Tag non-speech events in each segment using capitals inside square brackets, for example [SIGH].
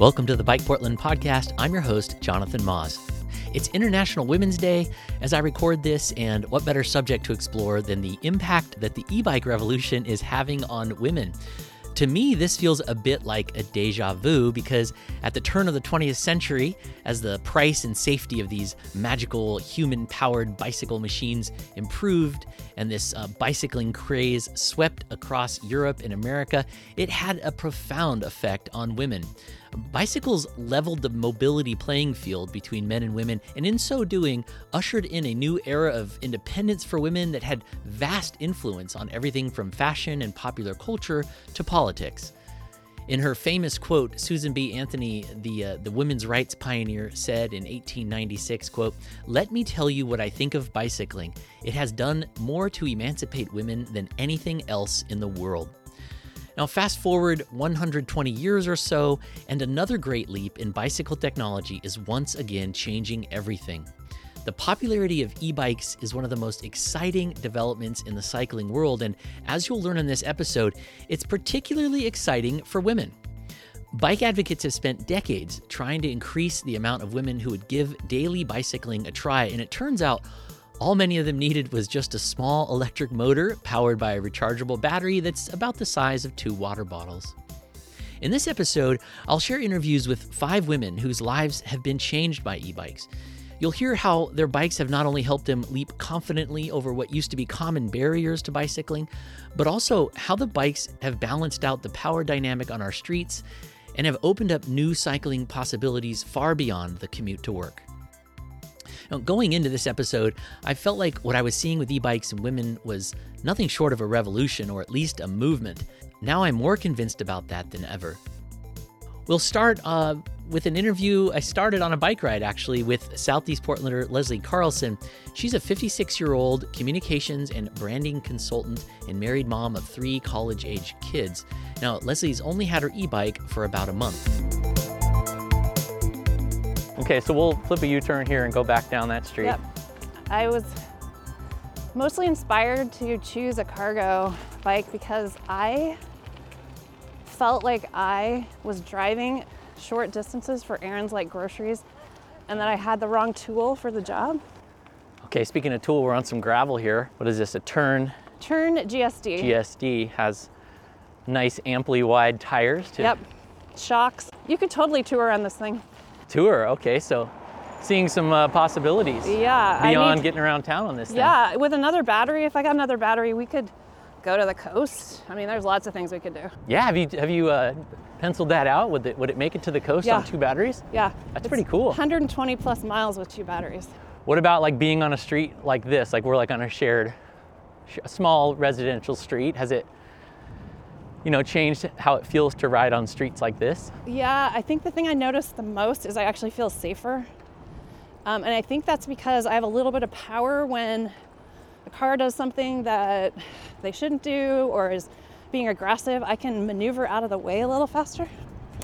Welcome to the Bike Portland podcast. I'm your host, Jonathan Maus. It's International Women's Day as I record this, and what better subject to explore than the impact that the e bike revolution is having on women? To me, this feels a bit like a deja vu because at the turn of the 20th century, as the price and safety of these magical human powered bicycle machines improved and this uh, bicycling craze swept across Europe and America, it had a profound effect on women. Bicycles leveled the mobility playing field between men and women, and in so doing, ushered in a new era of independence for women that had vast influence on everything from fashion and popular culture to politics. In her famous quote, Susan B. Anthony, the uh, the women's rights pioneer, said in 1896, "quote Let me tell you what I think of bicycling. It has done more to emancipate women than anything else in the world." Now, fast forward 120 years or so, and another great leap in bicycle technology is once again changing everything. The popularity of e bikes is one of the most exciting developments in the cycling world, and as you'll learn in this episode, it's particularly exciting for women. Bike advocates have spent decades trying to increase the amount of women who would give daily bicycling a try, and it turns out all many of them needed was just a small electric motor powered by a rechargeable battery that's about the size of two water bottles. In this episode, I'll share interviews with five women whose lives have been changed by e bikes. You'll hear how their bikes have not only helped them leap confidently over what used to be common barriers to bicycling, but also how the bikes have balanced out the power dynamic on our streets and have opened up new cycling possibilities far beyond the commute to work. Now, going into this episode, I felt like what I was seeing with e bikes and women was nothing short of a revolution or at least a movement. Now I'm more convinced about that than ever. We'll start uh, with an interview I started on a bike ride actually with Southeast Portlander Leslie Carlson. She's a 56 year old communications and branding consultant and married mom of three college age kids. Now, Leslie's only had her e bike for about a month. Okay, so we'll flip a U-turn here and go back down that street. Yep. I was mostly inspired to choose a cargo bike because I felt like I was driving short distances for errands like groceries and that I had the wrong tool for the job. Okay, speaking of tool, we're on some gravel here. What is this, a turn? Tern GSD. GSD has nice amply wide tires too. Yep, shocks. You could totally tour on this thing. Tour, okay, so seeing some uh, possibilities. Yeah. Beyond getting around town on this thing. Yeah, with another battery, if I got another battery, we could go to the coast. I mean, there's lots of things we could do. Yeah, have you have you uh, penciled that out? Would it would it make it to the coast yeah. on two batteries? Yeah. That's it's pretty cool. 120 plus miles with two batteries. What about like being on a street like this? Like we're like on a shared, a small residential street. Has it you know, changed how it feels to ride on streets like this? Yeah, I think the thing I noticed the most is I actually feel safer. Um, and I think that's because I have a little bit of power when a car does something that they shouldn't do or is being aggressive. I can maneuver out of the way a little faster.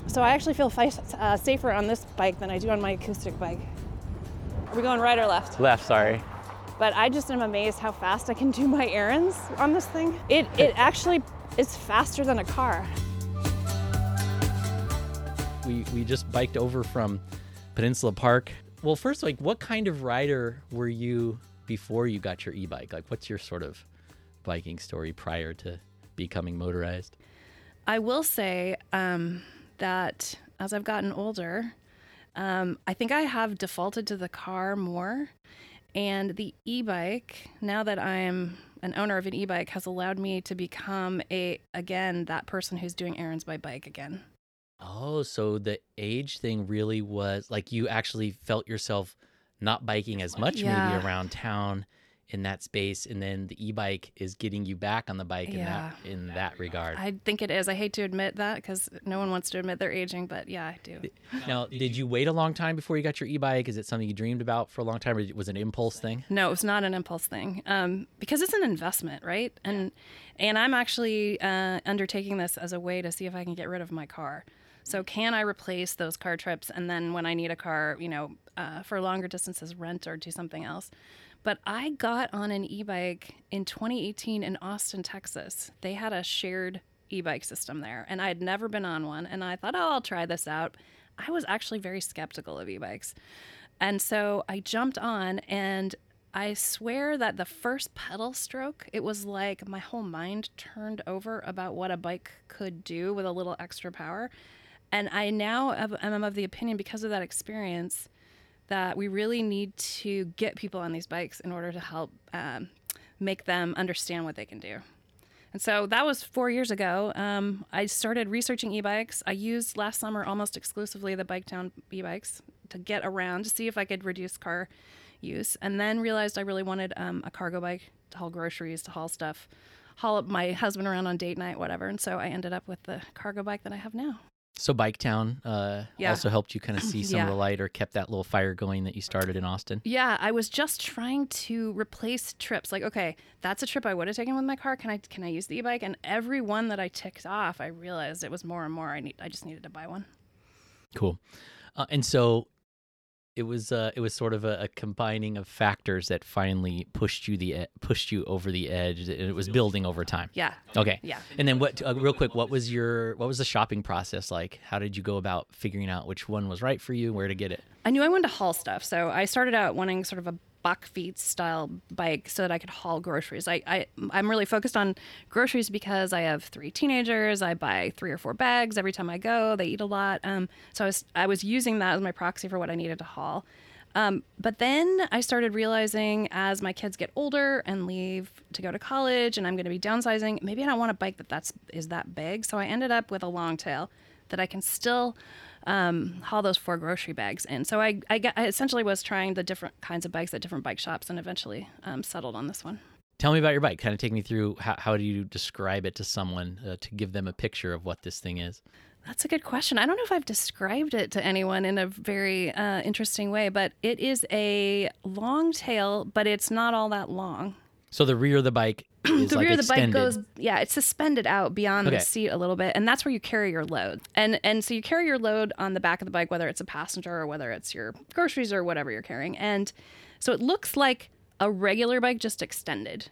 So I actually feel uh, safer on this bike than I do on my acoustic bike. Are we going right or left? Left, sorry. But I just am amazed how fast I can do my errands on this thing. It, it [LAUGHS] actually is faster than a car. We, we just biked over from Peninsula Park. Well, first, like, what kind of rider were you before you got your e bike? Like, what's your sort of biking story prior to becoming motorized? I will say um, that as I've gotten older, um, I think I have defaulted to the car more. And the e bike, now that I'm an owner of an e-bike has allowed me to become a again that person who's doing errands by bike again. Oh, so the age thing really was like you actually felt yourself not biking as much yeah. maybe around town in that space and then the e-bike is getting you back on the bike yeah. in that in that regard. I think it is. I hate to admit that because no one wants to admit they're aging but yeah i do. Now did you wait a long time before you got your e-bike? Is it something you dreamed about for a long time or was it an impulse thing? No it was not an impulse thing um, because it's an investment right? And and i'm actually uh, undertaking this as a way to see if i can get rid of my car. So can I replace those car trips and then when I need a car, you know, uh, for longer distances, rent or do something else? But I got on an e bike in 2018 in Austin, Texas. They had a shared e bike system there, and I had never been on one. And I thought, oh, I'll try this out. I was actually very skeptical of e-bikes. And so I jumped on and I swear that the first pedal stroke, it was like my whole mind turned over about what a bike could do with a little extra power. And I now am of the opinion because of that experience that we really need to get people on these bikes in order to help um, make them understand what they can do. And so that was four years ago. Um, I started researching e-bikes. I used last summer almost exclusively the Biketown e-bikes to get around to see if I could reduce car use, and then realized I really wanted um, a cargo bike to haul groceries, to haul stuff, haul up my husband around on date night, whatever. And so I ended up with the cargo bike that I have now. So Biketown uh, Yeah. also helped you kind of [CLEARS THROAT] see some of the light or kept that little fire going that you started in Austin. Yeah, I was just trying to replace trips. Like, okay, that's a trip I would have taken with my car. Can I can I use the e-bike? And every one that I ticked off, I realized it was more and more. I need I just needed to buy one. Cool. Uh, and so it was uh, it was sort of a, a combining of factors that finally pushed you the e- pushed you over the edge. and It was building over time. Yeah, Okay. yeah. And then what? Uh, real quick, what was your what was the shopping process like? How did you go about figuring out which one was right for you, where to get it? I knew I wanted to haul stuff, so I started out wanting sort of a Bakfiets style bike so that I could haul groceries. I, I I'm really focused on groceries because I have three teenagers. I buy three or four bags every time I go. They eat a lot, um, so I was I was using that as my proxy for what I needed to haul. Um, but then I started realizing as my kids get older and leave to go to college, and I'm going to be downsizing, maybe I don't want a bike that that's is that big. So I ended up with a long tail that I can still um, haul those four grocery bags in. So I, I, got, I essentially was trying the different kinds of bikes at different bike shops, and eventually um, settled on this one. Tell me about your bike. Kind of take me through how, how do you describe it to someone uh, to give them a picture of what this thing is. That's a good question. I don't know if I've described it to anyone in a very uh, interesting way, but it is a long tail, but it's not all that long. So the rear of the bike [CLEARS THROAT] is the like rear of the bike goes yeah it's suspended out beyond Okay. the seat a little bit and that's where you carry your load. And and so you carry your load on the back of the bike whether it's a passenger or whether it's your groceries or whatever you're carrying. And so it looks like a regular bike just extended.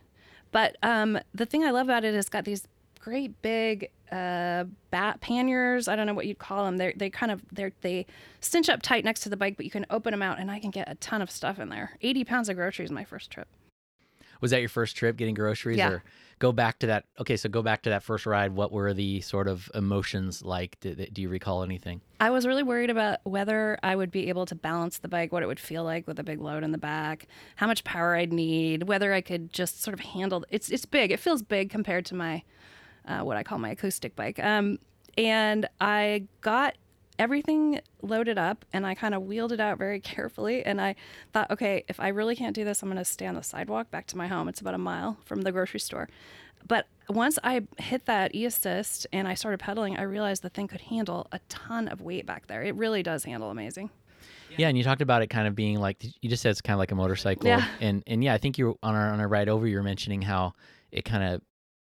But um, the thing i love about it is it's got these great big uh, bat panniers. I don't know what you'd call them they they kind of they they cinch up tight next to the bike but you can open them out and i can get a ton of stuff in there. 80 pounds of groceries my first trip Was that your first trip getting groceries? Yeah. Or go back to that. Okay, so go back to that first ride. What were the sort of emotions like? Do, do you recall anything? I was really worried about whether I would be able to balance the bike, what it would feel like with a big load in the back, how much power I'd need, whether I could just sort of handle. It's it's big. It feels big compared to my uh, what I call my acoustic bike. Um, and I got everything loaded up and I kind of wheeled it out very [LAUGHS] carefully. And I thought, okay, if I really can't do this, I'm going to stay on the sidewalk back to my home. It's about a mile from the grocery store. But once I hit that e assist and I started pedaling, I realized the thing could handle a ton of weight back there. It really does handle amazing. Yeah, and you talked about it kind of being like you just said it's kind of like a motorcycle. Yeah. And and yeah, I think you were on our on our ride over. You were mentioning how it kind of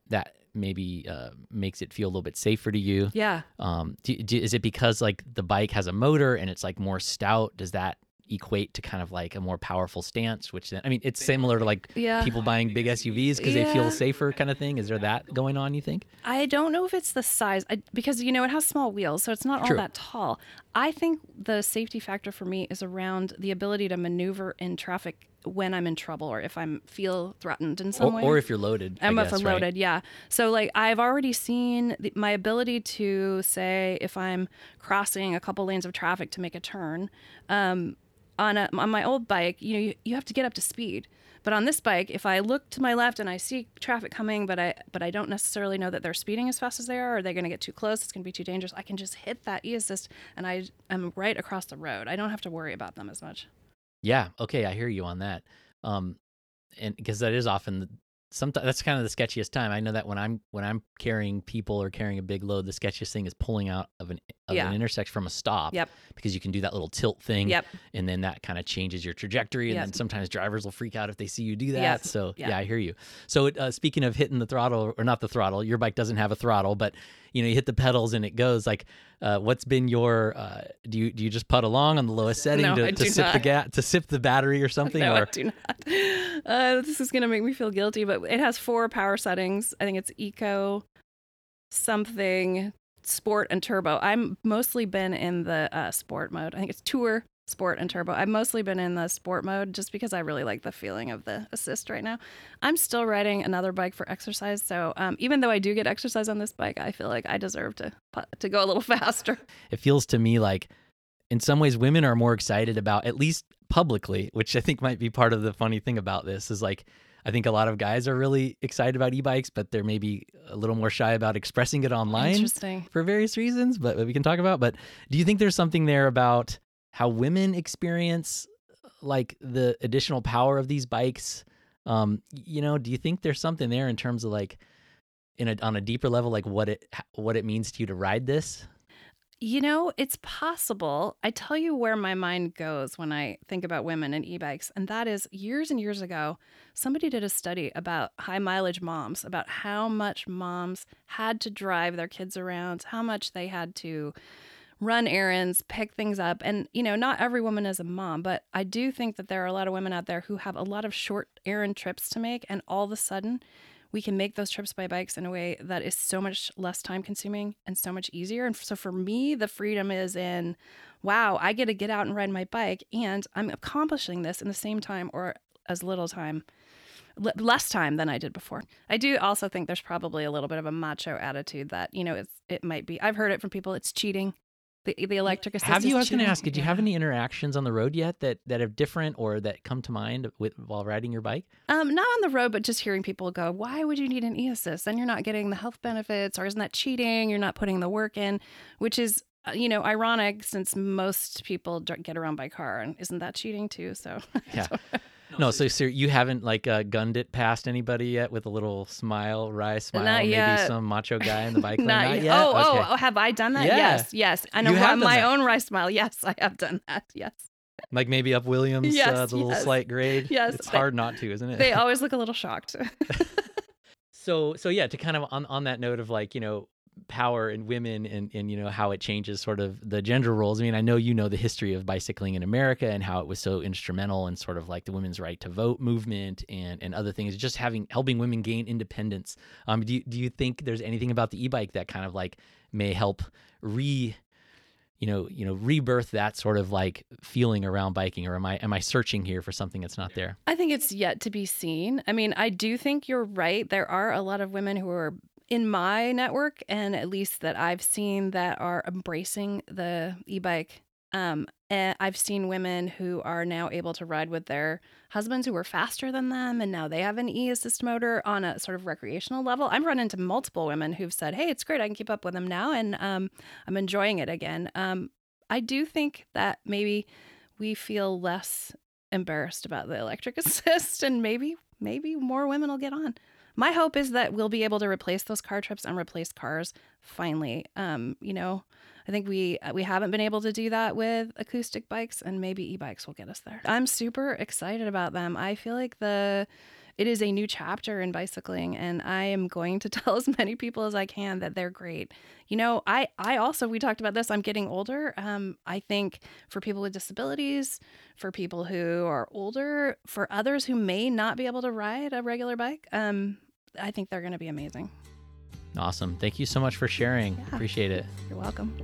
that maybe uh, makes it feel a little bit safer to you. Yeah. Um, do, do, is it because like the bike has a motor and it's like more stout? Does that equate to kind of like a more powerful stance? Which then, I mean, it's similar to like Yeah. people buying big SUVs because they feel safer, kind of thing. Is there that going on? You think? I don't know if it's the size I, because you know it has small wheels, so it's not True. all that tall. I think the safety factor for me is around the ability to maneuver in traffic when I'm in trouble or if I'm feel threatened in some Or, way. or if you're loaded? I'm if I'm guess, right? yeah. So like I've already seen the, my ability to say if I'm crossing a couple lanes of traffic to make a turn. Um, on a on my old bike, you know, you, you have to get up to speed. But on this bike, if I look to my left and I see traffic coming, but I but I don't necessarily know that they're speeding as fast as they are, or they're going to get too close, it's going to be too dangerous. I can just hit that e assist, and I am right across the road. I don't have to worry about them as much. Yeah. Okay, I hear you on that. Um, and because that is often the, sometimes that's kind of the sketchiest time. I know that when I'm when I'm carrying people or carrying a big load, the sketchiest thing is pulling out of an of Yeah. an intersection from a stop. Yep. Because you can do that little tilt thing. Yep. And then that kind of changes your trajectory, and Yep. then sometimes drivers will freak out if they see you do that. Yes. So Yeah. yeah, I hear you. So uh, speaking of hitting the throttle or not the throttle, your bike doesn't have a throttle, but you know you hit the pedals and it goes. Like, uh, what's been your? Uh, do you do you just putt along on the lowest [LAUGHS] setting No, to, to sip the not. ga- to sip the battery or [LAUGHS] something? No, or I do not. Uh, this is going to make me feel guilty, but it has four power settings. I think it's eco something sport and turbo. I'm mostly been in the uh, sport mode. I think it's tour, sport, and turbo. I've mostly been in the sport mode just because I really like the feeling of the assist right now. I'm still riding another bike for exercise, so um, even though I do get exercise on this bike, I feel like I deserve to to go a little [LAUGHS] faster. It feels to me like, in some ways, women are more excited about at least publicly, which I think might be part of the funny thing about this is like. I think a lot of guys are really excited about e-bikes, but they're maybe a little more shy about expressing it online Interesting. for various reasons, but we can talk about. But do you think there's something there about how women experience like the additional power of these bikes? Um, you know, do you think there's something there in terms of like in a on a deeper level, like what it what it means to you to ride this? You know, it's possible. I tell you where my mind goes when I think about women and e bikes, and that is years and years ago, somebody did a study about high mileage moms, about how much moms had to drive their kids around, how much they had to run errands, pick things up. And, you know, not every woman is a mom, but I do think that there are a lot of women out there who have a lot of short errand trips to make, and all of a sudden, we can make those trips by bikes in a way that is so much less time consuming and so much easier. And so for me, the freedom is in, wow, I get to get out and ride my bike and I'm accomplishing this in the same time or as little time less time than I did before. I do also think there's probably a little bit of a macho attitude that, you know, it's it might be. I've heard it from people it's cheating. The, the electric assist. Have you? I was going to ask. Did you have any interactions on the road yet that that have different or that come to mind with while riding your bike? Um, not on the road, but just hearing people go, "Why would you need an e-assist? Then you're not getting the health benefits, or isn't that cheating? You're not putting the work in," which is uh, you know ironic since most people get around by car, and isn't that cheating too? So [LAUGHS] yeah. No, so sir, you haven't like uh, gunned it past anybody yet with a little smile, wry smile, Not maybe yet. some macho guy in the [LAUGHS] bike lane. Not Not yet. yet. Oh, okay. oh, oh, have I done that? Yeah. Yes, yes. I know You have on my that. own rice smile. Yes, I have done that. Yes. Like maybe up Williams, uh, Yes, the little slight grade. Yes, it's they- hard not to, isn't it? They [LAUGHS] always look a little shocked. [LAUGHS] so so yeah, to kind of on on that note of like you know power in women and and you know how it changes sort of the gender roles. I mean, I know you know the history of bicycling in America and how it was so instrumental in sort of like the women's right to vote movement and and other things, just having helping women gain independence. Um, do you, do you think there's anything about the e-bike that kind of like may help re you know, you know, rebirth that sort of like feeling around biking, or am I am I searching here for something that's not there? I think it's yet to be seen. I mean, I do think you're right. There are a lot of women who are in my network, and at least that I've seen, that are embracing the e bike. Um, I've seen women who are now able to ride with their husbands who were faster than them, and now they have an e assist motor on a sort of recreational level. I've run into multiple women who've said, Hey, it's great. I can keep up with them now, and um, I'm enjoying it again. Um, I do think that maybe we feel less embarrassed about the electric [LAUGHS] assist and maybe maybe more women will get on my hope is that we'll be able to replace those car trips and replace cars finally. Um you know i think we we haven't been able to do that with acoustic bikes and maybe e-bikes will get us there. I'm super excited about them. I feel like the it is a new chapter in bicycling and i am going to [LAUGHS] tell as many people as i can that they're great. You know i i also we talked about this i'm getting older. Um i think for people with disabilities for people who are older for others who may not be able to ride a regular bike um i think they're going to be amazing Awesome. Thank you so much for sharing. Yeah. Appreciate it. you're welcome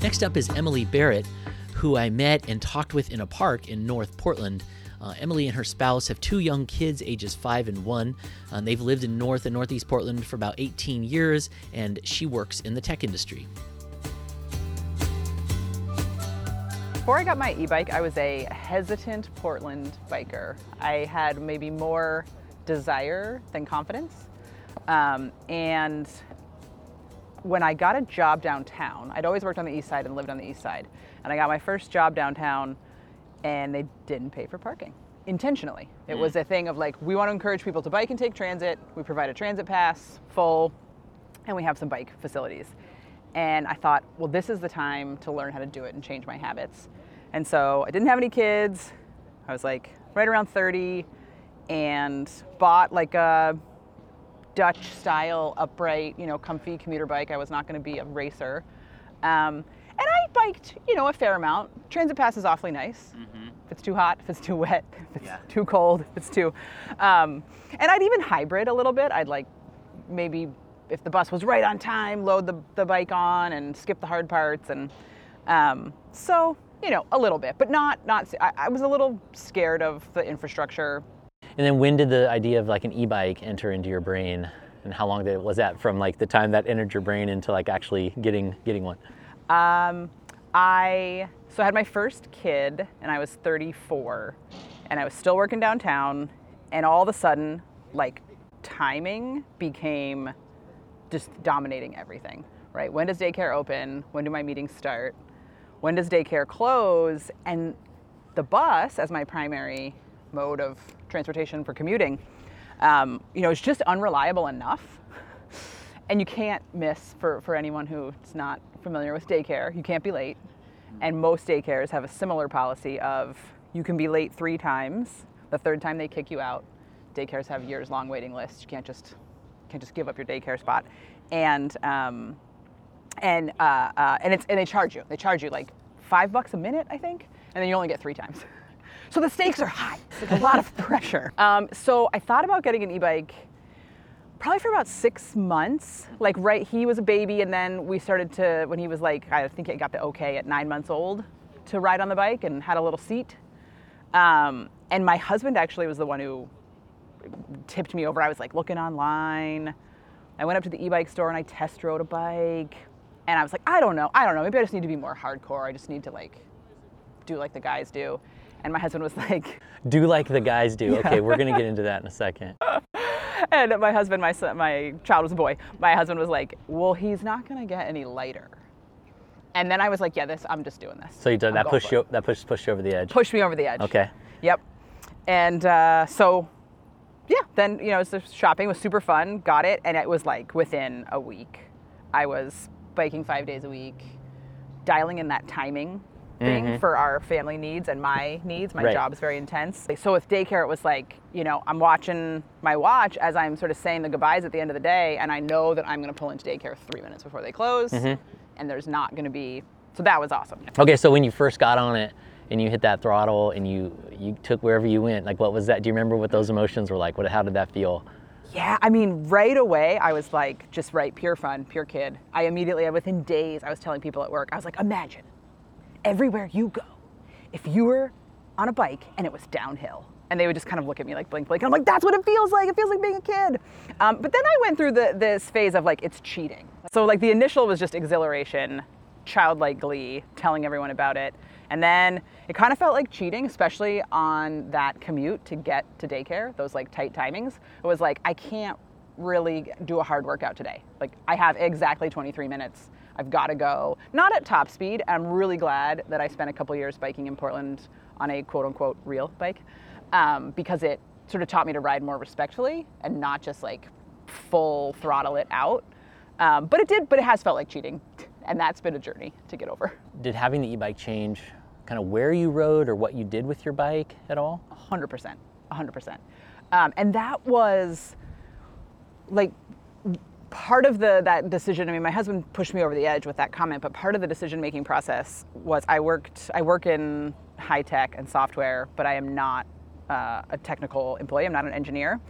Next up is Emily Barrett, who I met and talked with in a park in North Portland. Uh, Emily and her spouse have two young kids, ages five and one. Uh, they've lived in North and Northeast Portland for about 18 years, and she works in the tech industry. Before I got my e-bike, I was a hesitant Portland biker. I had maybe more desire than confidence. Um, and when I got a job downtown, I'd always worked on the east side and lived on the east side. And I got my first job downtown and they didn't pay for parking intentionally. It was a thing of like, we want to encourage people to bike and take transit. We provide a transit pass, full, and we have some bike facilities. And I thought, well, this is the time to learn how to do it and change my habits. And so I didn't have any kids. I was like right around 30 and bought like a Dutch style upright, you know, comfy commuter bike. I was not going to be a racer. Um, and I biked, you know, a fair amount. Transit pass is awfully nice. If it's too hot, if it's too wet, [LAUGHS] if it's Mm-hmm. Yeah. too cold, if it's too. Um, and I'd even hybrid a little bit. I'd like maybe if the bus was right on time, load the, the bike on and skip the hard parts. And um, so, you know, a little bit, but not, not, I, I was a little scared of the infrastructure. And then when did the idea of like an e-bike enter into your brain? And how long did, was that from like the time that entered your brain into like actually getting getting one? Um, I so I had my first kid and I was 34 and I was still working downtown and all of a sudden like timing became just dominating everything, right? When does daycare open? When do my meetings start? When does daycare close? And the bus as my primary mode of transportation for commuting, um, you know, is just unreliable enough. And you can't miss for, for anyone who's not familiar with daycare, you can't be late. And most daycares have a similar policy of you can be late three times. The third time they kick you out. Daycares have years long waiting lists. You can't just can't just give up your daycare spot. And um, and uh, uh, and it's and they charge you. They charge you like five bucks a minute, I think, and then you only get three times. [LAUGHS] So the stakes are high. It's like a lot of [LAUGHS] pressure. Um, so I thought about getting an e-bike probably for about six months. Like right, he was a baby, and then we started to when he was like I think he got the okay at nine months old to ride on the bike and had a little seat. Um, and my husband actually was the one who tipped me over. I was like looking online. I went up to the e-bike store and I test rode a bike. And I was like, I don't know, I don't know. Maybe I just need to be more hardcore. I just need to like do like the guys do. And my husband was [LAUGHS] like, Do like the guys do. Okay, we're gonna get into that in a second. [LAUGHS] and my husband, my son, my child was a boy. My husband was like, well, he's not gonna get any lighter. And then I was like, yeah, this, I'm just doing this. So you did that going push it. you that push pushed you over the edge. Push me over the edge. Okay. Yep. And uh, so, yeah, then, you know, so shopping was super fun, got it, and it was like within a week. I was biking five days a week, dialing in that timing thing mm-hmm. for our family needs and my needs. My Right. job is very intense. So with daycare, it was like, you know, I'm watching my watch as I'm sort of saying the goodbyes at the end of the day, and I know that I'm going to pull into daycare three minutes before they close, mm-hmm. and there's not going to be. So that was awesome. Okay, so when you first got on it and you hit that throttle and you you took wherever you went, like what was that? Do you remember what those emotions were like? What how did that feel? Yeah, I mean, right away, I was like, just right, pure fun, pure kid. I immediately, within days, I was telling people at work, I was like, imagine everywhere you go, if you were on a bike and it was downhill. And they would just kind of look at me like blink, blink. And I'm like, that's what it feels like. It feels like being a kid. Um, but then I went through the, this phase of like, it's cheating. So, like, the initial was just exhilaration, childlike glee, telling everyone about it. And then it kind of felt like cheating, especially on that commute to get to daycare, those like tight timings. It was like, I can't really do a hard workout today. Like, I have exactly 23 minutes. I've got to go. Not at top speed. I'm really glad that I spent a couple years biking in Portland on a quote unquote real bike um, because it sort of taught me to ride more respectfully and not just like full throttle it out. Um, but it did, but it has felt like cheating. And that's been a journey to get over. Did having the e-bike change kind of where you rode or what you did with your bike at all? 100%. 100%. Um, and that was like part of the that decision. I mean, my husband pushed me over the edge with that comment, but part of the decision making process was I worked. I work in high tech and software, but I am not uh, a technical employee. I'm not an engineer,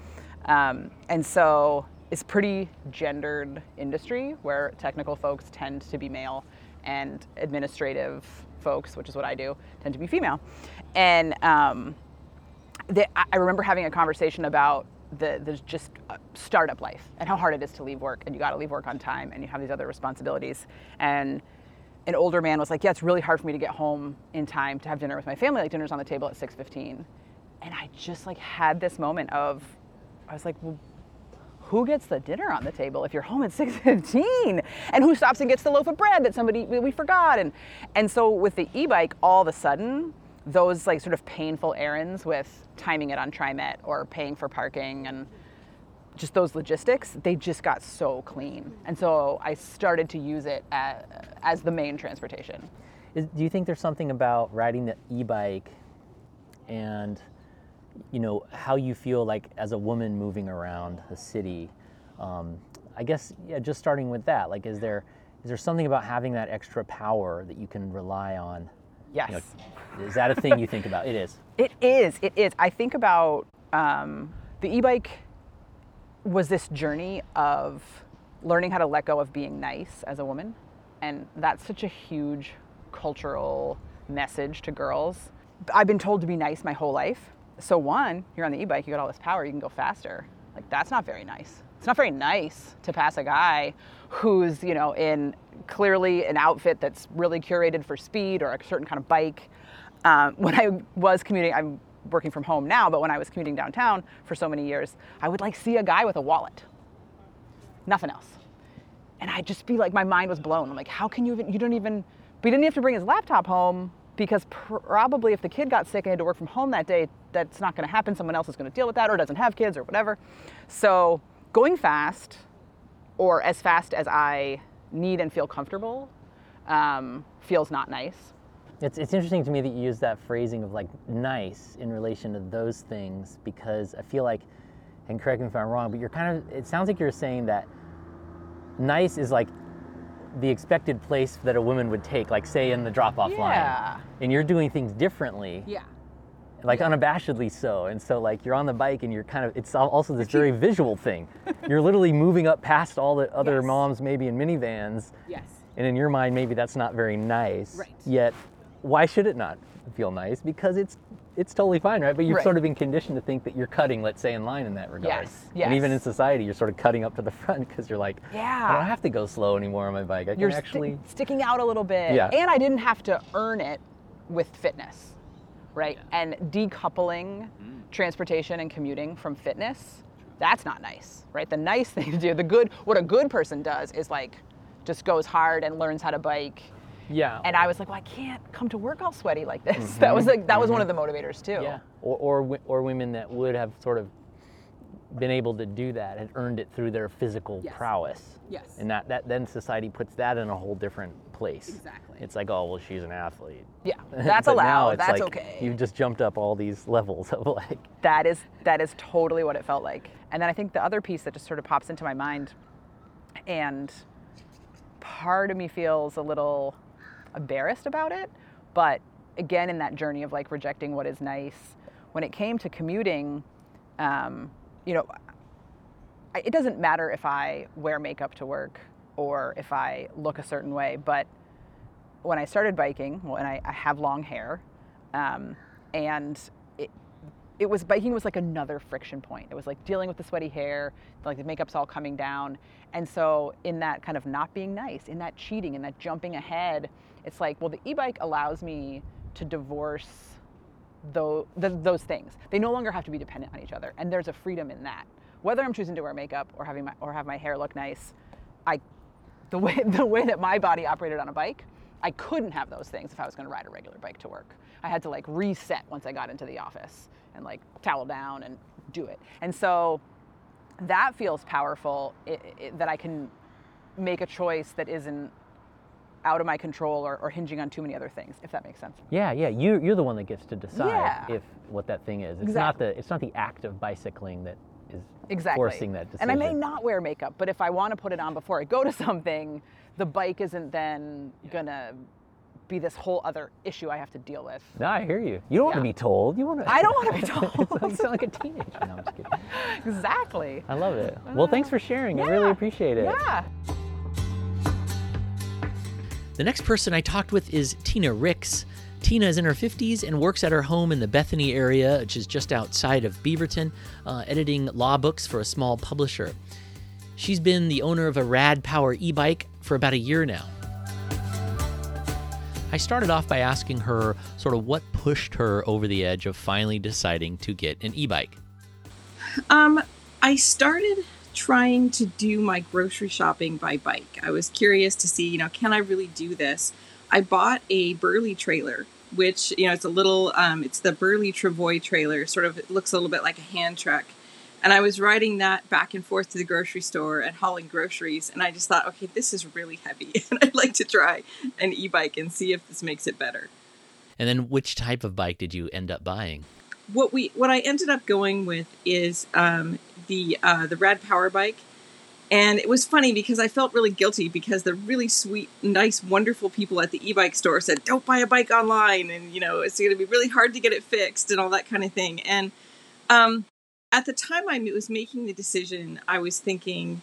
um, and so it's pretty gendered industry where technical folks tend to be male and administrative folks, which is what I do, tend to be female. And um, I remember having a conversation about the, the just uh, startup life and how hard it is to leave work and you got to leave work on time and you have these other responsibilities. And an older man was like yeah it's really hard for me to get home in time to have dinner with my family like dinner's on the table at 6.15 and i just like had this moment of i was like well who gets the dinner on the table if you're home at 6.15 and who stops and gets the loaf of bread that somebody we we forgot? And and so with the e-bike all of a sudden those like sort of painful errands with timing it on TriMet or paying for parking and just those logistics, they just got so clean. And so I started to use it as, as the main transportation. Is, do you think there's something about riding the e-bike and you know how you feel like as a woman moving around the city? Um, I guess yeah, just starting with that. Like, is there is there something about having that extra power that you can rely on? Yes. You know, is that a thing you think about? It is. [LAUGHS] It is. It is. I think about um, the e-bike was this journey of learning how to let go of being nice as a woman. And that's such a huge cultural message to girls. I've been told to be nice my whole life. So, one, you're on the e bike, you got all this power, you can go faster. Like, that's not very nice. It's not very nice to pass a guy who's, you know, in clearly an outfit that's really curated for speed or a certain kind of bike. Um, [LAUGHS] when I was commuting, I'm working from home now, but when I was commuting downtown for so many years, I would like see a guy with a wallet. Nothing else. And I'd just be like, my mind was blown. I'm like, how can you even, you don't even, he didn't have to bring his laptop home because probably if the kid got sick and had to work from home that day, that's not going to happen. Someone else is going to deal with that or doesn't have kids or whatever. So going fast or as fast as I need and feel comfortable um, feels not nice. It's, it's interesting to me that you use that phrasing of like nice in relation to those things because I feel like, and correct me if I'm wrong, but you're kind of, it sounds like you're saying that nice is like the expected place that a woman would take, like say in the drop off Yeah. line. And you're doing things differently, Yeah. Like unabashedly so. And so, like, you're on the bike and you're kind of, it's also this [LAUGHS] very visual thing. You're literally moving up past all the other Yes. moms, maybe in minivans. Yes. And in your mind, maybe that's not very nice. Right. Yet, why should it not feel nice? Because it's it's totally fine, right? But you've Right. sort of been conditioned to think that you're cutting, let's say, in line in that regard. Yes, And even in society, you're sort of cutting up to the [LAUGHS] front because you're like, yeah, I don't have to go slow anymore on my bike. I can You're sti- actually. sticking out a little bit. Yeah. And I didn't have to earn it with fitness, right? And decoupling transportation and commuting from fitness, that's not nice, right? The nice [LAUGHS] thing to do, the good, what a good person does is like just goes hard and learns how to bike. yeah. And I was like, well, I can't come to work all sweaty like this. [LAUGHS] That was like that was one of the motivators too. Mm-hmm. yeah. Or, or or women that would have sort of been able to do that had earned it through their physical Yes. prowess. Yes. And that, that then society puts that in a whole different place. Exactly. It's like, oh well, she's an athlete. Yeah, [LAUGHS] that's allowed. it's That's like okay. You've just jumped up all these [LAUGHS] levels of like, that is that is totally what it felt like and then i think the other piece that just sort of pops into my mind and part of me feels a little embarrassed about it but again in that journey of like rejecting what is nice when it came to commuting um, you know I- it doesn't matter if i wear makeup to work or if i look a certain way but when I started biking, well, and I, I have long hair, um, and it, it was biking was like another friction point. It was like dealing with the sweaty hair, like the makeup's all coming down, and so in that kind of not being nice, in that cheating, in that jumping ahead, it's like, well, the e-bike allows me to divorce tho- th- those things. They no longer have to be dependent on each other, and there's a freedom in that. Whether I'm choosing to wear makeup or having my, or have my hair look nice, I the way [LAUGHS] the way that my body operated on a bike, I couldn't have those things if I was going to ride a regular bike to work. I had to like reset once I got into the office and like towel down and do it. And so that feels powerful i i that I can make a choice that isn't out of my control or, or hinging on too many other things, if that makes sense. yeah, yeah, you you're the one that gets to decide Yeah. if what that thing is. It's Exactly. not the it's not the act of bicycling that is Exactly. forcing that decision. And I may not wear makeup, but if I want to put it on before I go to [LAUGHS] something, the bike isn't then gonna be this whole other issue I have to deal with. No, I hear you. You don't want to be told. You want to. I don't want to be [LAUGHS] told. you sound like a teenager. No, I'm just kidding. [LAUGHS] exactly. I love it. Uh, well, thanks for sharing. I really appreciate it. Yeah. The next person I talked with is Tina Ricks. Tina is in her 50s and works at her home in the Bethany area, which is just outside of Beaverton, uh, editing law books for a small publisher. She's been the owner of a Rad Power e bike for about a year now. I started off by asking her sort of what pushed her over the edge of finally deciding to get an e bike. Um, I started trying to do my grocery shopping by bike. I was curious to see, you know, can I really do this? I bought a Burley trailer, which, you know, it's a little, um, it's the Burley Travoy trailer, sort of, it looks a little bit like a hand truck. And I was riding that back and forth to the grocery store and hauling groceries. And I just thought, okay, this is really heavy. [LAUGHS] And I'd like to try an e bike and see if this makes it better. And then which type of bike did you end up buying? what we what I ended up going with is um, the uh, the Rad Power Bike, and it was funny because I felt really guilty because the really sweet, nice, wonderful people at the e-bike store said, "Don't buy a bike online," and you know it's going to be really hard to get it fixed and all that kind of thing. And um, at the time I was making the decision, I was thinking,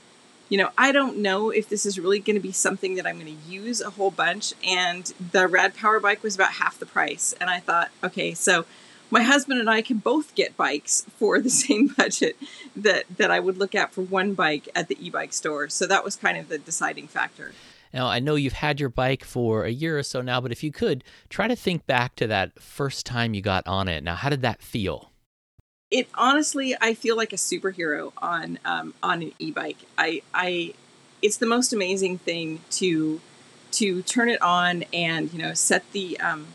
you know, I don't know if this is really going to be something that I'm going to use a whole bunch. And the Rad Power bike was about half the price. And I thought, okay, so my husband and I can both get bikes for the [LAUGHS] same budget that, that I would look at for one bike at the e bike store. So that was kind of the deciding factor. Now, I know you've had your bike for a year or so now, but if you could try to think back to that first time you got on it. Now, how did that feel? it honestly I feel like a superhero on um, on an e-bike. I I it's the most amazing thing to to turn it on and you know set the um,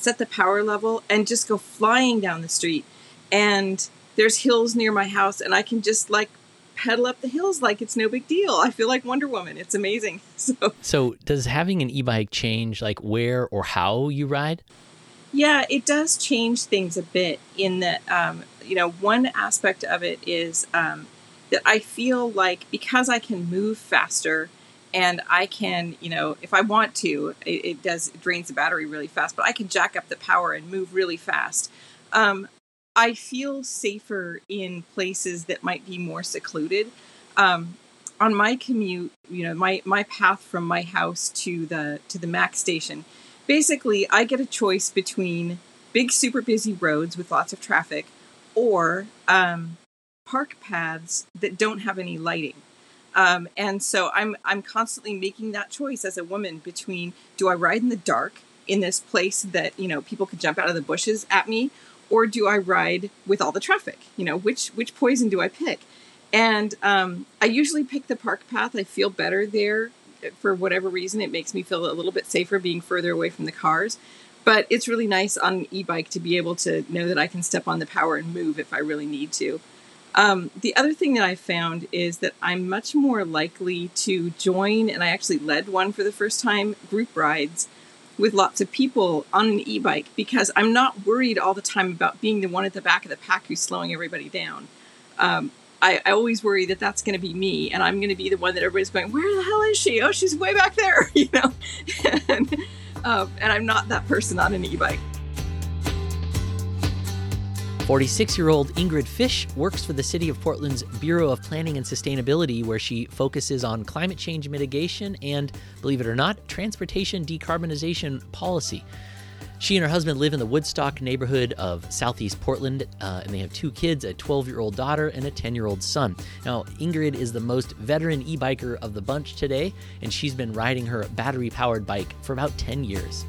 set the power level and just go flying down the street and there's hills near my house and I can just like pedal up the hills like it's no big deal. I feel like Wonder Woman. It's amazing. [LAUGHS] So So, does having an e-bike change like where or how you ride? Yeah, it does change things a bit in that, um, you know, one aspect of it is um, that I feel like because I can move faster and I can, you know, if I want to, it, it does, it drains the battery really fast, but I can jack up the power and move really fast. Um, I feel safer in places that might be more secluded. Um, on my commute, you know, my, my path from my house to the to the MAX station basically I get a choice between big super busy roads with lots of traffic or um, park paths that don't have any lighting. Um, and so I'm I'm constantly making that choice as a woman between do I ride in the dark in this place that you know people could jump out of the bushes at me, or do I ride with all the traffic? You know which which poison do I pick? And um, I usually pick the park path. I feel better there for whatever reason, it makes me feel a little bit safer being further away from the cars. But it's really nice on an e bike to be able to know that I can step on the power and move if I really need to. Um, the other thing that I found is that I'm much more likely to join, and I actually led one for the first time, group rides with lots of people on an e bike because I'm not worried all the time about being the one at the back of the pack who's slowing everybody down. Um, I, I always worry that that's going to be me, and I'm going to be the one that everybody's going, "Where the hell is she? Oh, she's way back there," [LAUGHS] you know. [LAUGHS] and, um, and I'm not that person on an e-bike. 46 year old Ingrid Fish works for the City of Portland's Bureau of Planning and Sustainability, where she focuses on climate change mitigation and, believe it or not, transportation decarbonization policy. She and her husband live in the Woodstock neighborhood of southeast Portland, uh, and they have two kids a 12 year old daughter and a 10 year old son. Now, Ingrid is the most veteran e biker of the bunch today, and she's been riding her battery powered bike for about 10 years.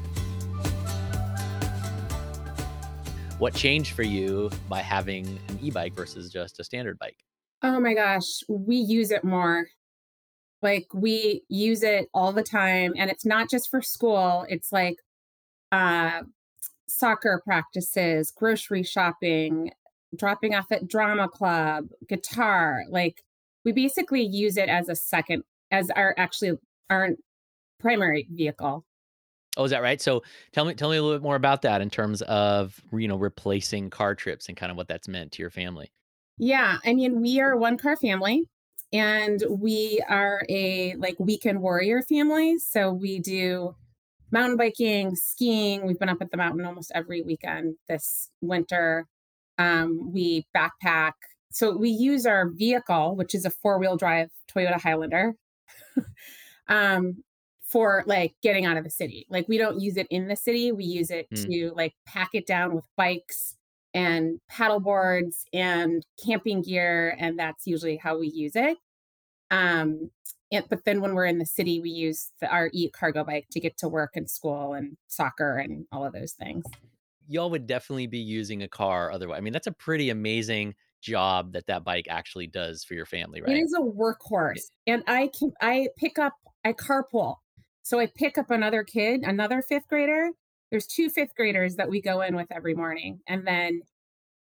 What changed for you by having an e bike versus just a standard bike? Oh my gosh, we use it more. Like we use it all the time. And it's not just for school, it's like uh, soccer practices, grocery shopping, dropping off at drama club, guitar. Like we basically use it as a second, as our actually our primary vehicle. Oh, is that right? So tell me tell me a little bit more about that in terms of you know replacing car trips and kind of what that's meant to your family. Yeah, I mean we are one car family and we are a like weekend warrior family. So we do mountain biking, skiing. We've been up at the mountain almost every weekend this winter. Um, we backpack. So we use our vehicle, which is a four wheel drive Toyota Highlander, [LAUGHS] um, for like getting out of the city. Like we don't use it in the city. We use it mm. to like pack it down with bikes and paddle boards and camping gear. And that's usually how we use it. Um, and, but then when we're in the city, we use the, our e cargo bike to get to work and school and soccer and all of those things. Y'all would definitely be using a car otherwise. I mean, that's a pretty amazing job that that bike actually does for your family, right? It is a workhorse, and I can I pick up I carpool, so I pick up another kid, another fifth grader. There's two fifth graders that we go in with every morning, and then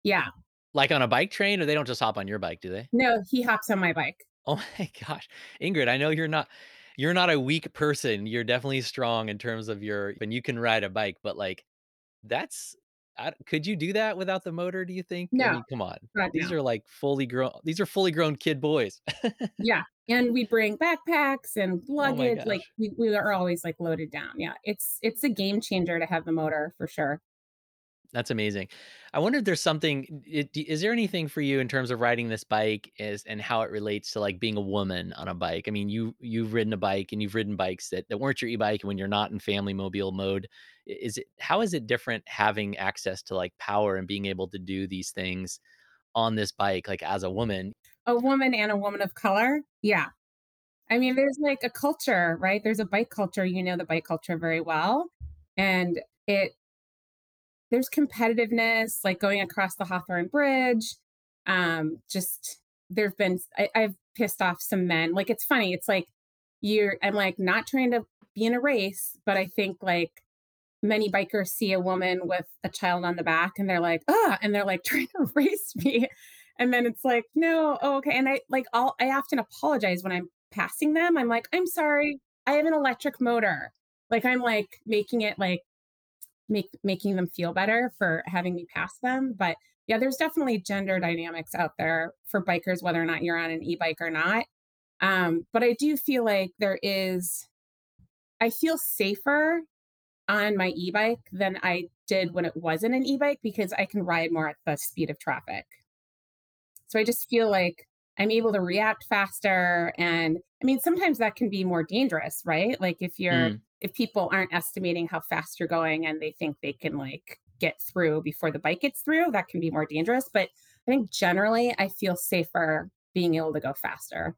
yeah, like on a bike train, or they don't just hop on your bike, do they? No, he hops on my bike. Oh [LAUGHS] my gosh. Ingrid, I know you're not you're not a weak person. You're definitely strong in terms of your and you can ride a bike, but like that's I, could you do that without the motor, do you think? No. I mean, come on. These are like fully grown these are fully grown kid boys. yeah. And we bring backpacks and oh luggage. Oh like we, we are always like loaded down. Yeah. It's it's a game changer to have the motor for sure. That's amazing. I wonder if there's something. Is there anything for you in terms of riding this bike is and how it relates to like being a woman on a bike? I mean, you you've ridden a bike and you've ridden bikes that, that weren't your e-bike when you're not in family mobile mode. Is it how is it different having access to like power and being able to do these things on this bike, like as a woman? A woman and a woman of color. Yeah. I mean, there's like a culture, right? There's a bike culture. You know the bike culture very well. And it there's competitiveness, like going across the Hawthorne Bridge. Um, just there've been I, I've pissed off some men. Like it's funny. It's like you're I'm like not trying to be in a race, but I think like many bikers see a woman with a child on the back and they're like, ah, and they're like [LAUGHS] trying to race me. And then it's like, no, oh, okay. And I like all I often apologize when I'm passing them. I'm like, I'm sorry, I have an electric motor. Like I'm like making it like make making them feel better for having me pass them. But yeah, there's definitely gender dynamics out there for bikers, whether or not you're on an e-bike or not. Um, but I do feel like there is I feel safer on my e-bike than I did when it wasn't an e-bike because I can ride more at the speed of traffic. So I just feel like I'm able to react faster and I mean sometimes that can be more dangerous, right? Like if you're mm if people aren't estimating how fast you're going and they think they can like get through before the bike gets through, that can be more dangerous. But I think generally I feel safer being able to go faster.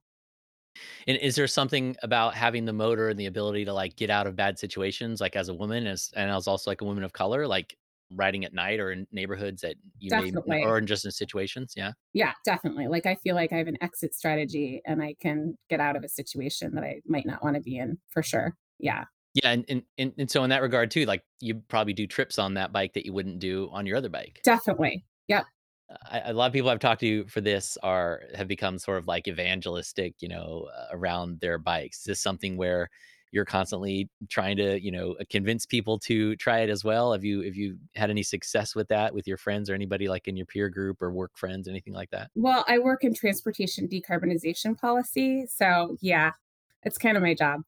And is there something about having the motor and the ability to like get out of bad situations, like as a woman, as and as also like a woman of color, like riding at night or in neighborhoods that you definitely. may or in just in situations? Yeah. Yeah, definitely. Like I feel like I have an exit strategy and I can get out of a situation that I might not want to be in for sure. Yeah. Yeah, and, and and and so in that regard too, like you probably do trips on that bike that you wouldn't do on your other bike. Definitely. Yep. I, a lot of people I've talked to for this are have become sort of like evangelistic, you know, uh, around their bikes. Is this something where you're constantly trying to, you know, convince people to try it as well? Have you have you had any success with that with your friends or anybody like in your peer group or work friends, anything like that? Well, I work in transportation decarbonization policy, so yeah, it's kind of my job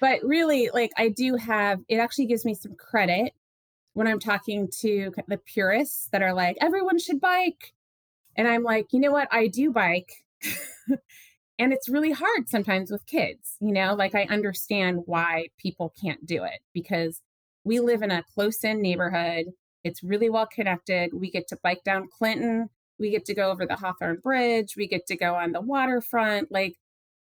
but really like i do have it actually gives me some credit when i'm talking to the purists that are like everyone should bike. And i'm like you know what? I do bike. [LAUGHS] And it's really hard sometimes with kids you know? Like i understand why people can't do it because we live in a close in neighborhood. It's really well connected. We get to bike down clinton. We get to go over the hawthorne bridge. We get to go on the waterfront. Like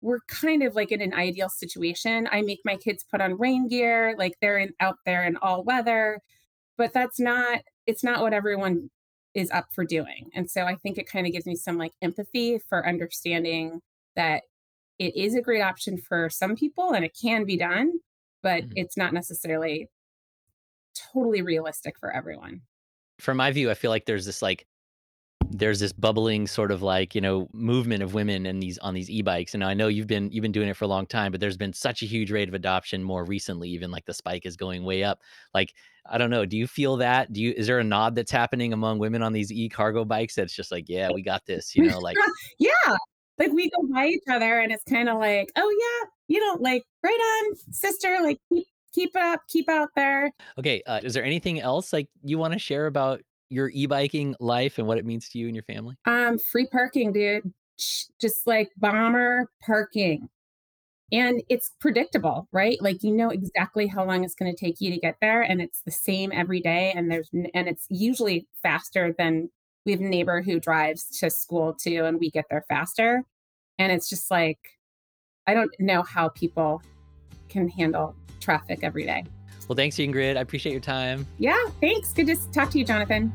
we're kind of like in an ideal situation. I make my kids put on rain gear, like they're in, out there in all weather, but that's not it's not what everyone is up for doing. And so I think it kind of gives me some like empathy for understanding that it is a great option for some people and it can be done, but mm-hmm. it's not necessarily totally realistic for everyone. From my view, I feel like there's this like there's this bubbling sort of like you know movement of women in these on these e-bikes. And i know you've been you've been doing it for a long time but there's been such a huge rate of adoption more recently even like the spike is going way up. Like i don't know do you feel that? Do you is there a nod that's happening among women on these e-cargo bikes that's just like yeah we got this you know like [LAUGHS] yeah like we go by each other and it's kind of like oh yeah you know like right on sister like keep keep it up keep out there. Okay uh, is there anything else like you want to share about your e-biking life and what it means to you and your family? Um, free parking, dude. Just like bomber parking. And it's predictable, right? Like you know exactly how long it's going to take you to get there and it's the same every day and there's and it's usually faster than we have a neighbor who drives to school too and we get there faster. And it's just like I don't know how people can handle traffic every day. Well, thanks, Ingrid. I appreciate your time. Yeah, thanks. Good to talk to you, Jonathan.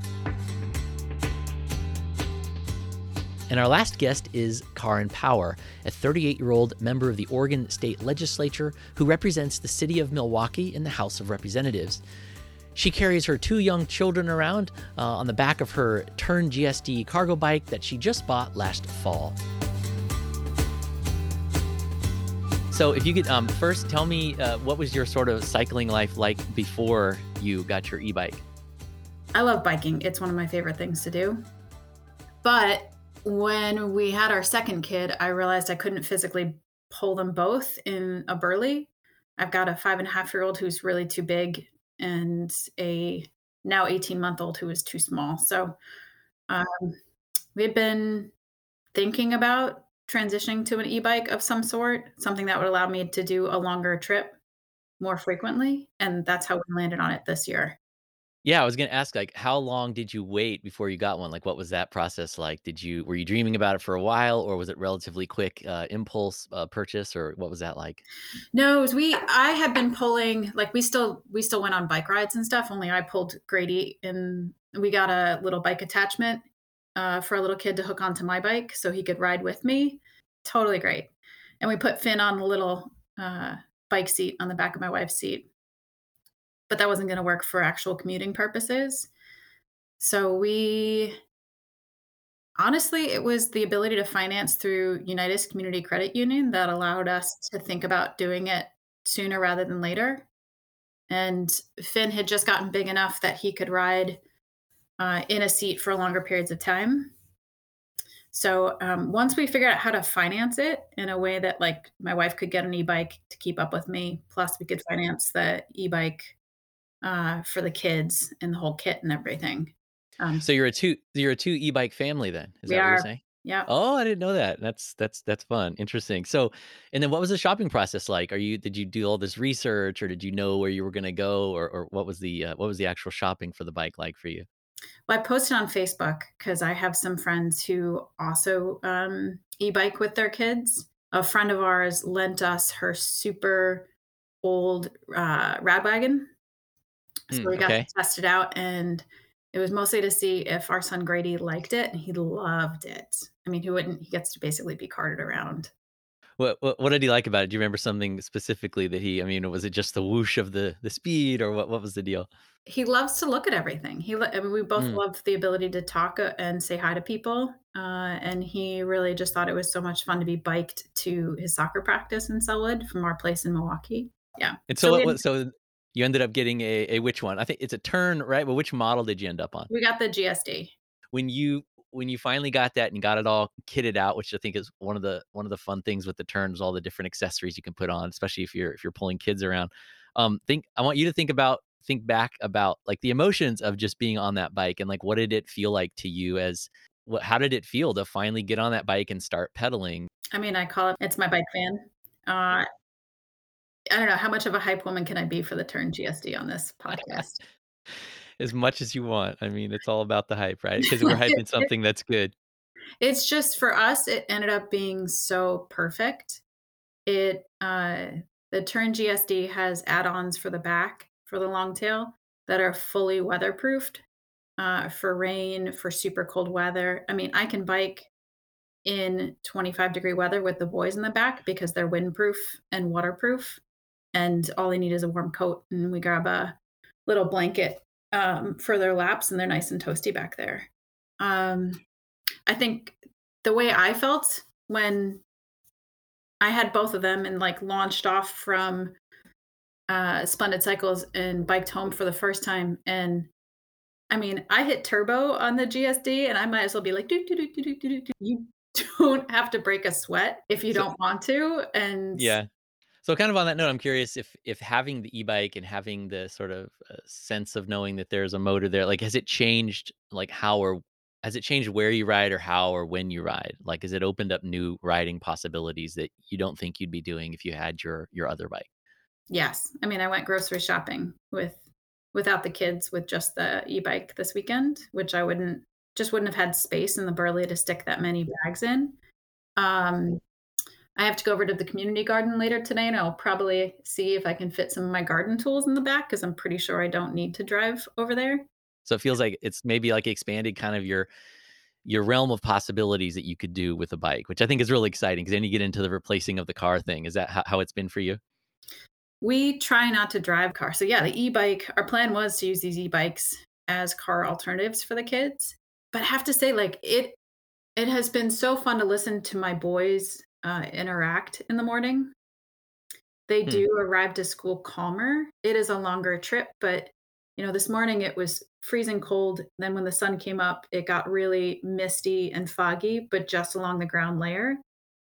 And our last guest is Karin Power, a 38 year old member of the Oregon State Legislature who represents the city of Milwaukie in the House of Representatives. She carries her two young children around uh, on the back of her Tern GSD cargo bike that she just bought last fall. So, if you could um, first tell me uh, what was your sort of cycling life like before you got your e bike? I love biking, it's one of my favorite things to do. But when we had our second kid, I realized I couldn't physically pull them both in a Burley. I've got a five and a half year old who's really too big and a now 18 month old who is too small. So um, we've been thinking about transitioning to an e-bike of some sort, something that would allow me to do a longer trip more frequently, and that's how we landed on it this year. Yeah, I was gonna ask, like, how long did you wait before you got one? Like, what was that process like? Did you were you dreaming about it for a while, or was it relatively quick, uh, impulse, uh, purchase, or what was that like? No, it was we I had been pulling like we still we still went on bike rides and stuff, only I pulled Grady and we got a little bike attachment uh, for a little kid to hook onto my bike so he could ride with me. Totally great. And we put Finn on the little uh, bike seat on the back of my wife's seat. But that wasn't going to work for actual commuting purposes. So we honestly, it was the ability to finance through Unitus Community Credit Union that allowed us to think about doing it sooner rather than later. And Finn had just gotten big enough that he could ride uh, in a seat for longer periods of time. So um, once we figured out how to finance it in a way that like my wife could get an e-bike to keep up with me, plus we could finance the e-bike uh, for the kids and the whole kit and everything. Um, so you're a two you're a two e-bike family then? Is that are. what you're saying? Yeah. Oh, I didn't know that. That's that's that's fun. Interesting. So, and then what was the shopping process like? Are you did you do all this research, or did you know where you were going to go, or or what was the uh, what was the actual shopping for the bike like for you? Well, I posted on Facebook because I have some friends who also um, e-bike with their kids. A friend of ours lent us her super old uh, RadWagon, so mm, we got okay. to test it out, and it was mostly to see if our son Grady liked it, and he loved it. I mean, he wouldn't. He gets to basically be carted around. What, what what did he like about it? Do you remember something specifically that he? I mean, was it just the whoosh of the the speed, or what? What was the deal? He loves to look at everything. He, I mean, we both mm. love the ability to talk uh, and say hi to people. Uh, and he really just thought it was so much fun to be biked to his soccer practice in Sellwood from our place in Milwaukie. Yeah. And so, so, had, so you ended up getting a, a which one? I think it's a Tern, right? But which model did you end up on? We got the GSD. When you when you finally got that and got it all kitted out, which I think is one of the one of the fun things with the Terns, all the different accessories you can put on, especially if you're if you're pulling kids around. Um, think I want you to think about think back about like the emotions of just being on that bike and like what did it feel like to you as what how did it feel to finally get on that bike and start pedaling? I mean i call it it's my bike fan uh i don't know how much of a hype woman can i be for the Tern GSD on this podcast? [LAUGHS] As much as you want. I mean it's all about the hype right? Because we're hyping [LAUGHS] something that's good. It's just for us it ended up being so perfect. It uh the Tern GSD has add-ons for the back for the long tail that are fully weatherproofed uh, for rain, for super cold weather. I mean, I can bike in 25 degree weather with the boys in the back because they're windproof and waterproof. And all they need is a warm coat. And we grab a little blanket um, for their laps, and they're nice and toasty back there. Um, I think the way I felt when I had both of them and like launched off from uh, Splendid Cycles and biked home for the first time. And I mean, I hit turbo on the GSD, and I might as well be like, do, do, do, do, do, do. you [LAUGHS] don't have to break a sweat if you so, don't want to. And yeah. So kind of on that note, I'm curious if if having the e-bike and having the sort of uh, sense of knowing that there's a motor there, like has it changed like how or has it changed where you ride or how or when you ride? Like has it opened up new riding possibilities that you don't think you'd be doing if you had your your other bike? Yes. I mean, I went grocery shopping with without the kids with just the e-bike this weekend, which I wouldn't just wouldn't have had space in the burley to stick that many bags in. Um, I have to go over to the community garden later today and I'll probably see if I can fit some of my garden tools in the back because I'm pretty sure I don't need to drive over there. So it feels like it's maybe like expanded kind of your your realm of possibilities that you could do with a bike, which I think is really exciting because then you get into the replacing of the car thing. Is that how, how it's been for you? We try not to drive cars. So yeah, the e-bike, our plan was to use these e-bikes as car alternatives for the kids. But I have to say, like it it has been so fun to listen to my boys uh, interact in the morning. They hmm. do arrive to school calmer. It is a longer trip, but you know, this morning it was freezing cold. Then when the sun came up, it got really misty and foggy, but just along the ground layer.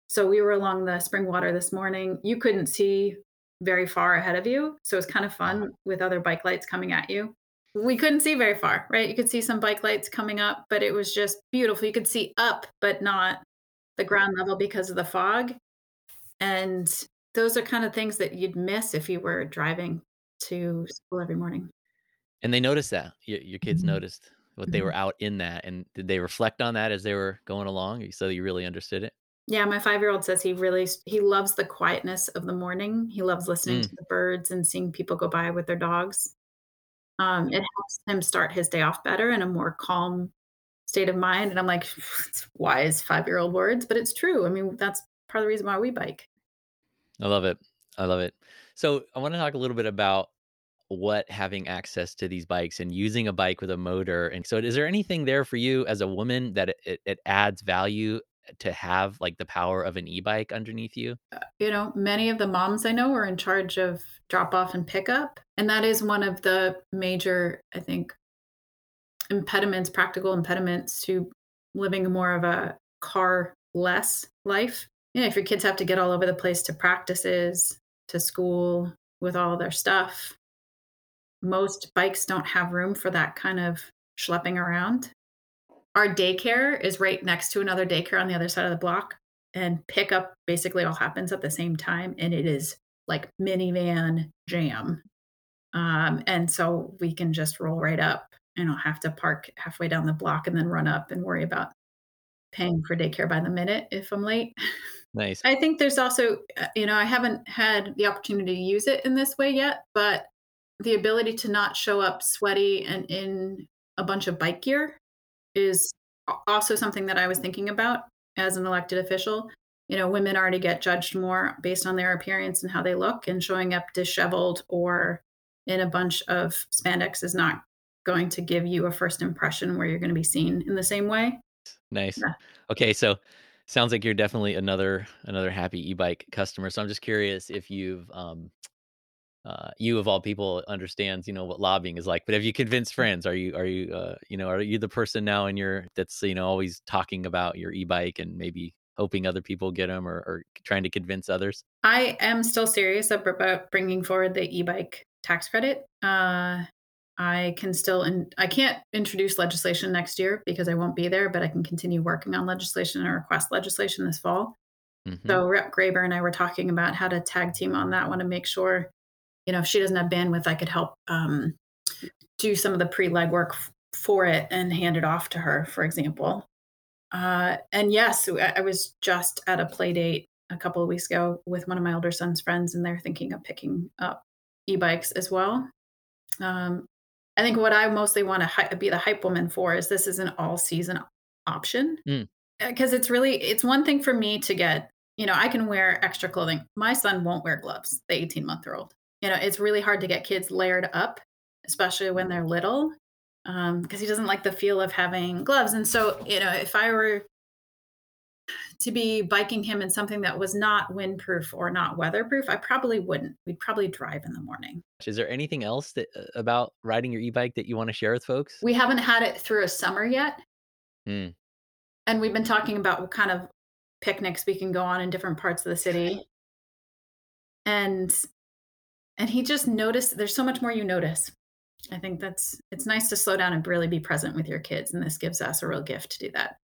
So we were along the Springwater this morning. You couldn't see very far ahead of you. So it's kind of fun with other bike lights coming at you. we couldn't see very far, right? You could see some bike lights coming up, but it was just beautiful. You could see up, but not the ground level because of the fog. And those are kind of things that you'd miss if you were driving to school every morning. And they noticed that. Your, your kids Mhm. noticed what they were Mhm. out in that. And did they reflect on that as they were going along? So you really understood it? Yeah, my five-year-old says he really he loves the quietness of the morning. He loves listening Mm. to the birds and seeing people go by with their dogs. Um, it helps him start his day off better in a more calm state of mind, and I'm like, "It's wise five-year-old words," but it's true. I mean, that's part of the reason why we bike. I love it. I love it. So I want to talk a little bit about what having access to these bikes and using a bike with a motor. And so, is there anything there for you as a woman that it, it adds value to have like the power of an e-bike underneath you? Uh, you know, many of the moms I know are in charge of drop off and pickup, and that is one of the major, I think, impediments, practical impediments to living more of a car-less life. you know if your kids have to get all over the place to practices, to school with all their stuff, most bikes don't have room for that kind of schlepping around. Our daycare is right next to another daycare on the other side of the block, and pickup basically all happens at the same time, and it is like minivan jam. Um, and so we can just roll right up and I'll have to park halfway down the block and then run up and worry about paying for daycare by the minute if I'm late. Nice. I think there's also, uh, you know, I haven't had the opportunity to use it in this way yet, but the ability to not show up sweaty and in a bunch of bike gear is also something that I was thinking about as an elected official. You know, women already get judged more based on their appearance and how they look, and showing up disheveled or in a bunch of spandex is not going to give you a first impression where you're going to be seen in the same way. Nice. Yeah. Okay, so sounds like you're definitely another another happy e-bike customer. So I'm just curious if you've um uh you of all people understands, you know, what lobbying is like. But have you convinced friends? Are you are you uh you know, are you the person now in your that's you know always talking about your e-bike and maybe hoping other people get them or, or trying to convince others? I am still serious about bringing forward the e-bike tax credit. Uh, I can still, and I can't introduce legislation next year because I won't be there, but I can continue working on legislation and request legislation this fall. Mhm. So Rep Grayber and I were talking about how to tag team on that one to make sure, you know, if she doesn't have bandwidth, I could help um, do some of the pre legwork f- for it and hand it off to her, for example. Uh, and yes, I I was just at a play date a couple of weeks ago with one of my older son's friends, and they're thinking of picking up e-bikes as well. Um, I think what I mostly want to hy- be the hype woman for is this is an all-season option Mm. because it's really it's one thing for me to get you know I can wear extra clothing. My son won't wear gloves. The 18 month old. You know it's really hard to get kids layered up, especially when they're little, because he doesn't like the feel of having gloves. And so you know if I were to be biking him in something that was not windproof or not weatherproof, I probably wouldn't. We'd probably drive in the morning. Is there anything else that uh, about riding your e-bike that you want to share with folks? We haven't had it through a summer yet. Mm. And we've been talking about what kind of picnics we can go on in different parts of the city. And and he just noticed there's so much more you notice. I think that's it's nice to slow down and really be present with your kids. And this gives us a real gift to do that.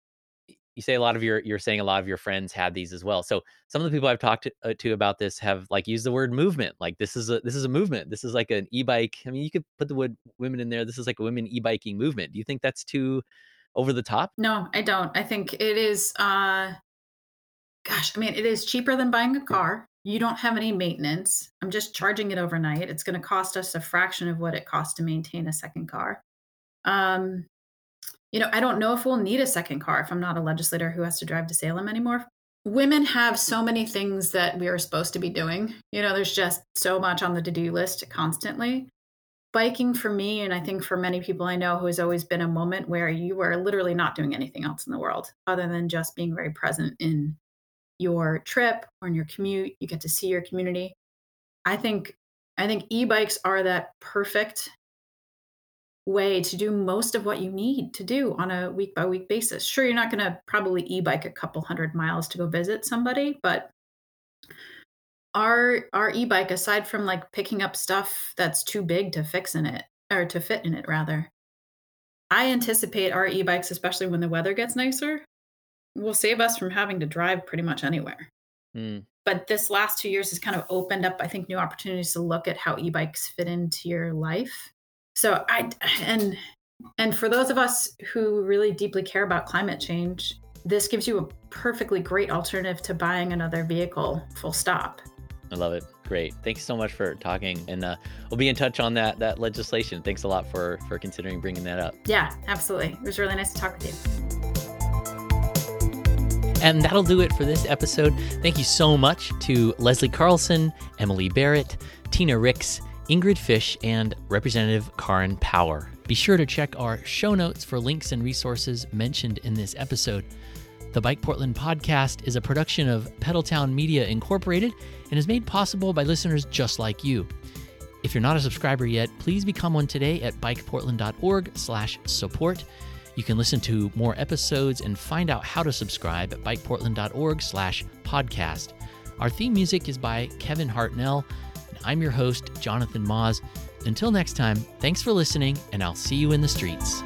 you say a lot of your you're saying a lot of your friends had these as well. So some of the people I've talked to, uh, to about this have like used the word movement. Like this is a this is a movement. This is like an e-bike. I mean, you could put the word women in there. This is like a women e-biking movement. Do you think that's too over the top? No, I don't. I think it is uh gosh, I mean, it is cheaper than buying a car. You don't have any maintenance. I'm just charging it overnight. It's going to cost us a fraction of what it costs to maintain a second car. Um, you know, I don't know if we'll need a second car if I'm not a legislator who has to drive to Salem anymore. Women have so many things that we are supposed to be doing. You know, there's just so much on the to do list constantly. Biking for me, and I think for many people I know, who has always been a moment where you are literally not doing anything else in the world other than just being very present in your trip or in your commute. You get to see your community. I think I think e-bikes are that perfect way to do most of what you need to do on a week by week basis. Sure, you're not going to probably e-bike a couple hundred miles to go visit somebody, but our our e-bike aside from like picking up stuff that's too big to fix in it, or to fit in it rather. I anticipate our e-bikes, especially when the weather gets nicer, will save us from having to drive pretty much anywhere. Mm. But this last two years has kind of opened up, I think, new opportunities to look at how e-bikes fit into your life. So I and and for those of us who really deeply care about climate change, this gives you a perfectly great alternative to buying another vehicle. Full stop. I love it. Great. Thanks so much for talking, and uh, we'll be in touch on that that legislation. Thanks a lot for for considering bringing that up. Yeah, absolutely. It was really nice to talk with you. And that'll do it for this episode. Thank you so much to Leslie Carlson, Emily Barrett, Tina Ricks, Ingrid Fish, and Representative Karin Power. Be sure to check our show notes for links and resources mentioned in this episode. The Bike Portland podcast is a production of Pedaltown Media Incorporated and is made possible by listeners just like you. If you're not a subscriber yet, please become one today at bikeportland.org/support. You can listen to more episodes and find out how to subscribe at bikeportland.org slash podcast. Our theme music is by Kevin Hartnell, and I'm your host, Jonathan Maus. Until next time, thanks for listening, and I'll see you in the streets.